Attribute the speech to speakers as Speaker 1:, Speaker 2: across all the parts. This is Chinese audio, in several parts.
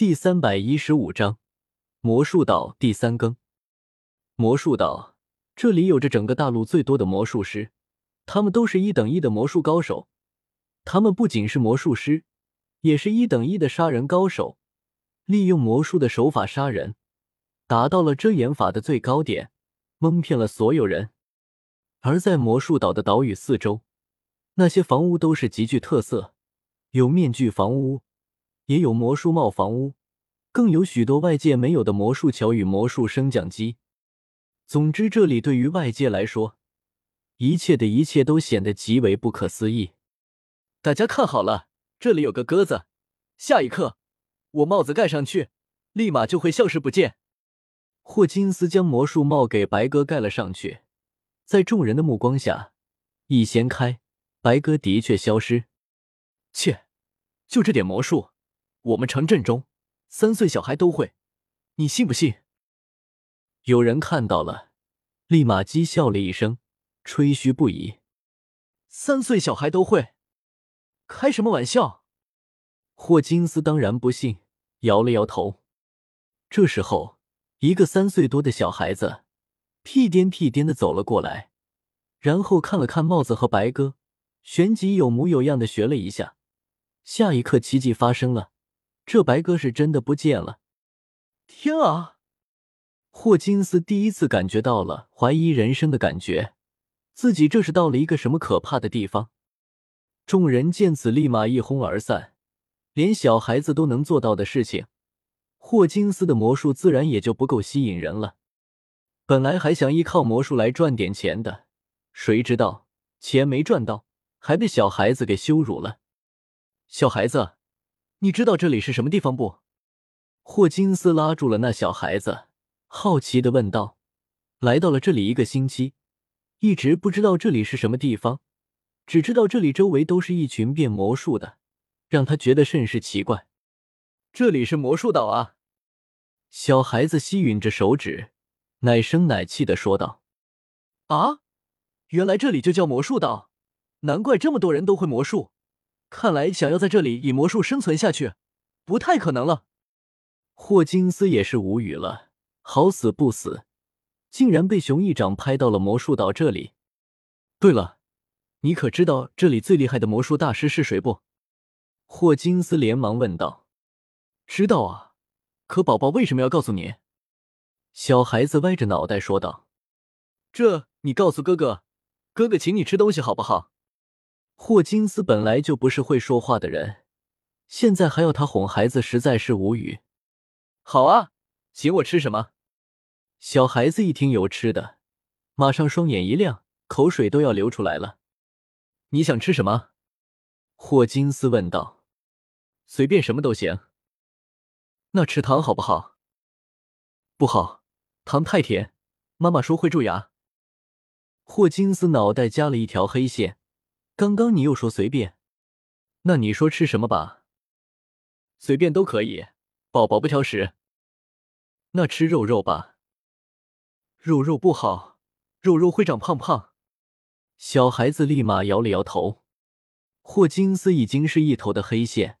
Speaker 1: 第三百一十五章魔术岛第三更。魔术岛这里有着整个大陆最多的魔术师，他们都是一等一的魔术高手。他们不仅是魔术师，也是一等一的杀人高手，利用魔术的手法杀人，达到了遮掩法的最高点，蒙骗了所有人。而在魔术岛的岛屿四周，那些房屋都是极具特色，有面具房屋。也有魔术帽房屋，更有许多外界没有的魔术桥与魔术升降机。总之，这里对于外界来说，一切的一切都显得极为不可思议。
Speaker 2: 大家看好了，这里有个鸽子，下一刻我帽子盖上去，立马就会消失不见。
Speaker 1: 霍金斯将魔术帽给白鸽盖了上去，在众人的目光下，一掀开，白鸽的确消失。
Speaker 2: 切，就这点魔术！我们城镇中三岁小孩都会，你信不信？
Speaker 1: 有人看到了，立马讥笑了一声，吹嘘不已。
Speaker 2: 三岁小孩都会，开什么玩笑？
Speaker 1: 霍金斯当然不信，摇了摇头。这时候，一个三岁多的小孩子屁颠屁颠的走了过来，然后看了看帽子和白鸽，旋即有模有样的学了一下。下一刻，奇迹发生了。这白鸽是真的不见了！
Speaker 2: 天啊！
Speaker 1: 霍金斯第一次感觉到了怀疑人生的感觉，自己这是到了一个什么可怕的地方？众人见此，立马一哄而散。连小孩子都能做到的事情，霍金斯的魔术自然也就不够吸引人了。本来还想依靠魔术来赚点钱的，谁知道钱没赚到，还被小孩子给羞辱了。
Speaker 2: 小孩子。你知道这里是什么地方不？
Speaker 1: 霍金斯拉住了那小孩子，好奇的问道：“来到了这里一个星期，一直不知道这里是什么地方，只知道这里周围都是一群变魔术的，让他觉得甚是奇怪。”
Speaker 2: 这里是魔术岛啊！
Speaker 1: 小孩子吸吮着手指，奶声奶气的说道：“
Speaker 2: 啊，原来这里就叫魔术岛，难怪这么多人都会魔术。”看来想要在这里以魔术生存下去，不太可能了。
Speaker 1: 霍金斯也是无语了，好死不死，竟然被熊一掌拍到了魔术岛这里。
Speaker 2: 对了，你可知道这里最厉害的魔术大师是谁不？
Speaker 1: 霍金斯连忙问道。
Speaker 2: 知道啊，可宝宝为什么要告诉你？
Speaker 1: 小孩子歪着脑袋说道。
Speaker 2: 这你告诉哥哥，哥哥请你吃东西好不好？
Speaker 1: 霍金斯本来就不是会说话的人，现在还要他哄孩子，实在是无语。
Speaker 2: 好啊，请我吃什么？
Speaker 1: 小孩子一听有吃的，马上双眼一亮，口水都要流出来了。
Speaker 2: 你想吃什么？
Speaker 1: 霍金斯问道。
Speaker 2: 随便什么都行。那吃糖好不好？不好，糖太甜，妈妈说会蛀牙。
Speaker 1: 霍金斯脑袋加了一条黑线。刚刚你又说随便，
Speaker 2: 那你说吃什么吧？随便都可以，宝宝不挑食。那吃肉肉吧。肉肉不好，肉肉会长胖胖。
Speaker 1: 小孩子立马摇了摇头。霍金斯已经是一头的黑线，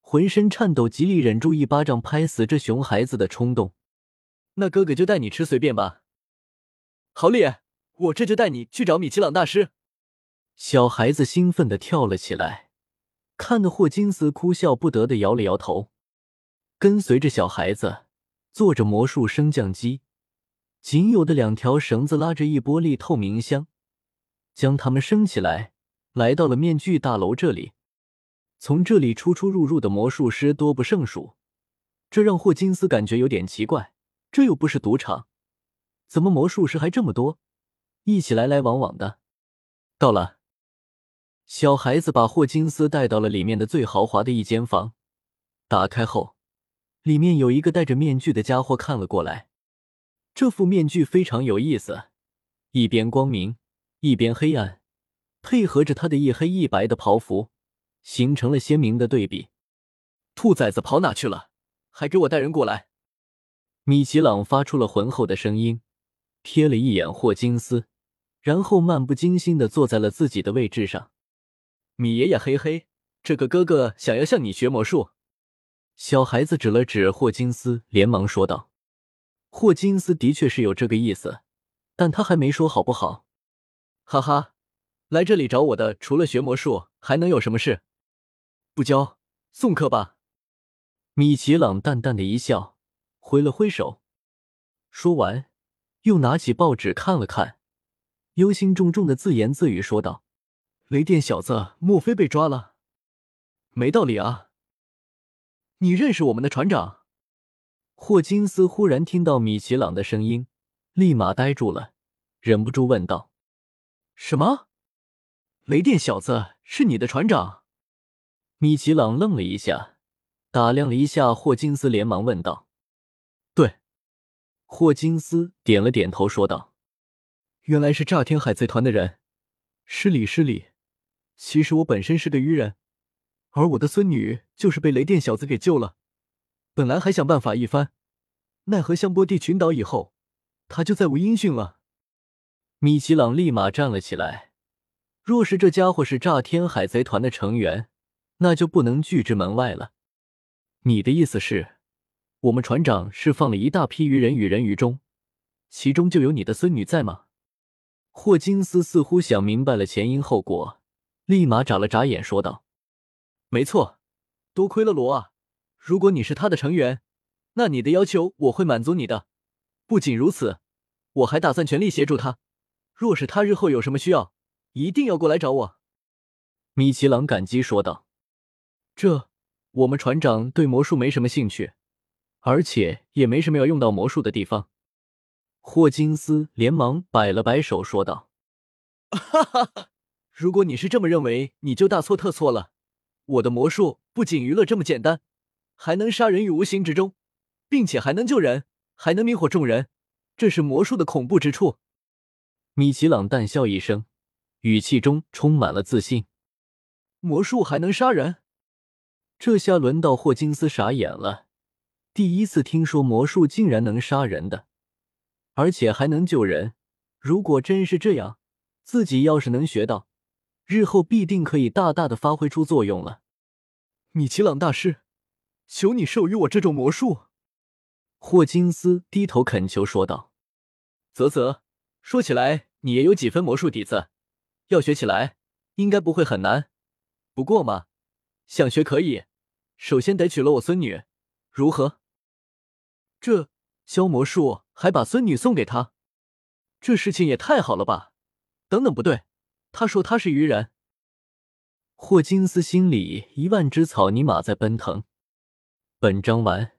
Speaker 1: 浑身颤抖，极力忍住一巴掌拍死这熊孩子的冲动。
Speaker 2: 那哥哥就带你吃随便吧。好李，我这就带你去找米奇朗大师。
Speaker 1: 小孩子兴奋的跳了起来，看得霍金斯哭笑不得的摇了摇头。跟随着小孩子，坐着魔术升降机，仅有的两条绳子拉着一玻璃透明箱，将他们升起来，来到了面具大楼这里。从这里出出入入的魔术师多不胜数，这让霍金斯感觉有点奇怪。这又不是赌场，怎么魔术师还这么多，一起来来往往的？到了。小孩子把霍金斯带到了里面的最豪华的一间房，打开后，里面有一个戴着面具的家伙看了过来。这副面具非常有意思，一边光明，一边黑暗，配合着他的一黑一白的袍服，形成了鲜明的对比。
Speaker 2: 兔崽子跑哪去了？还给我带人过来！
Speaker 1: 米奇朗发出了浑厚的声音，瞥了一眼霍金斯，然后漫不经心的坐在了自己的位置上。
Speaker 2: 米爷爷，嘿嘿，这个哥哥想要向你学魔术。
Speaker 1: 小孩子指了指霍金斯，连忙说道：“霍金斯的确是有这个意思，但他还没说好不好。”
Speaker 2: 哈哈，来这里找我的，除了学魔术，还能有什么事？不教，送客吧。
Speaker 1: 米奇朗淡淡的一笑，挥了挥手，说完，又拿起报纸看了看，忧心忡忡的自言自语说道：“
Speaker 2: 雷电小子，莫非被抓了？没道理啊！”你认识我们的船长？
Speaker 1: 霍金斯忽然听到米奇朗的声音，立马呆住了，忍不住问道：“
Speaker 2: 什么？雷电小子是你的船长？”
Speaker 1: 米奇朗愣了一下，打量了一下霍金斯，连忙问道：“
Speaker 2: 对。”
Speaker 1: 霍金斯点了点头，说道：“
Speaker 2: 原来是炸天海贼团的人，失礼失礼。其实我本身是个愚人。”而我的孙女就是被雷电小子给救了，本来还想办法一番，奈何香波地群岛以后，他就再无音讯了。
Speaker 1: 米奇朗立马站了起来，若是这家伙是炸天海贼团的成员，那就不能拒之门外了。
Speaker 2: 你的意思是，我们船长释放了一大批鱼人与人鱼中，其中就有你的孙女在吗？
Speaker 1: 霍金斯似乎想明白了前因后果，立马眨了眨眼，说道。
Speaker 2: 没错，多亏了罗啊！如果你是他的成员，那你的要求我会满足你的。不仅如此，我还打算全力协助他。若是他日后有什么需要，一定要过来找我。”
Speaker 1: 米奇朗感激说道。
Speaker 2: “这，我们船长对魔术没什么兴趣，而且也没什么要用到魔术的地方。”
Speaker 1: 霍金斯连忙摆了摆手说道：“
Speaker 2: 哈哈哈！如果你是这么认为，你就大错特错了。”我的魔术不仅娱乐这么简单，还能杀人于无形之中，并且还能救人，还能迷惑众人，这是魔术的恐怖之处。
Speaker 1: 米奇朗淡笑一声，语气中充满了自信。
Speaker 2: 魔术还能杀人？
Speaker 1: 这下轮到霍金斯傻眼了，第一次听说魔术竟然能杀人的，而且还能救人。如果真是这样，自己要是能学到。日后必定可以大大的发挥出作用了，
Speaker 2: 米奇朗大师，求你授予我这种魔术。”
Speaker 1: 霍金斯低头恳求说道。
Speaker 2: “啧啧，说起来你也有几分魔术底子，要学起来应该不会很难。不过嘛，想学可以，首先得娶了我孙女，如何？”这教魔术还把孙女送给他，这事情也太好了吧！等等，不对。他说他是愚人，
Speaker 1: 霍金斯心里一万只草泥马在奔腾。本章完。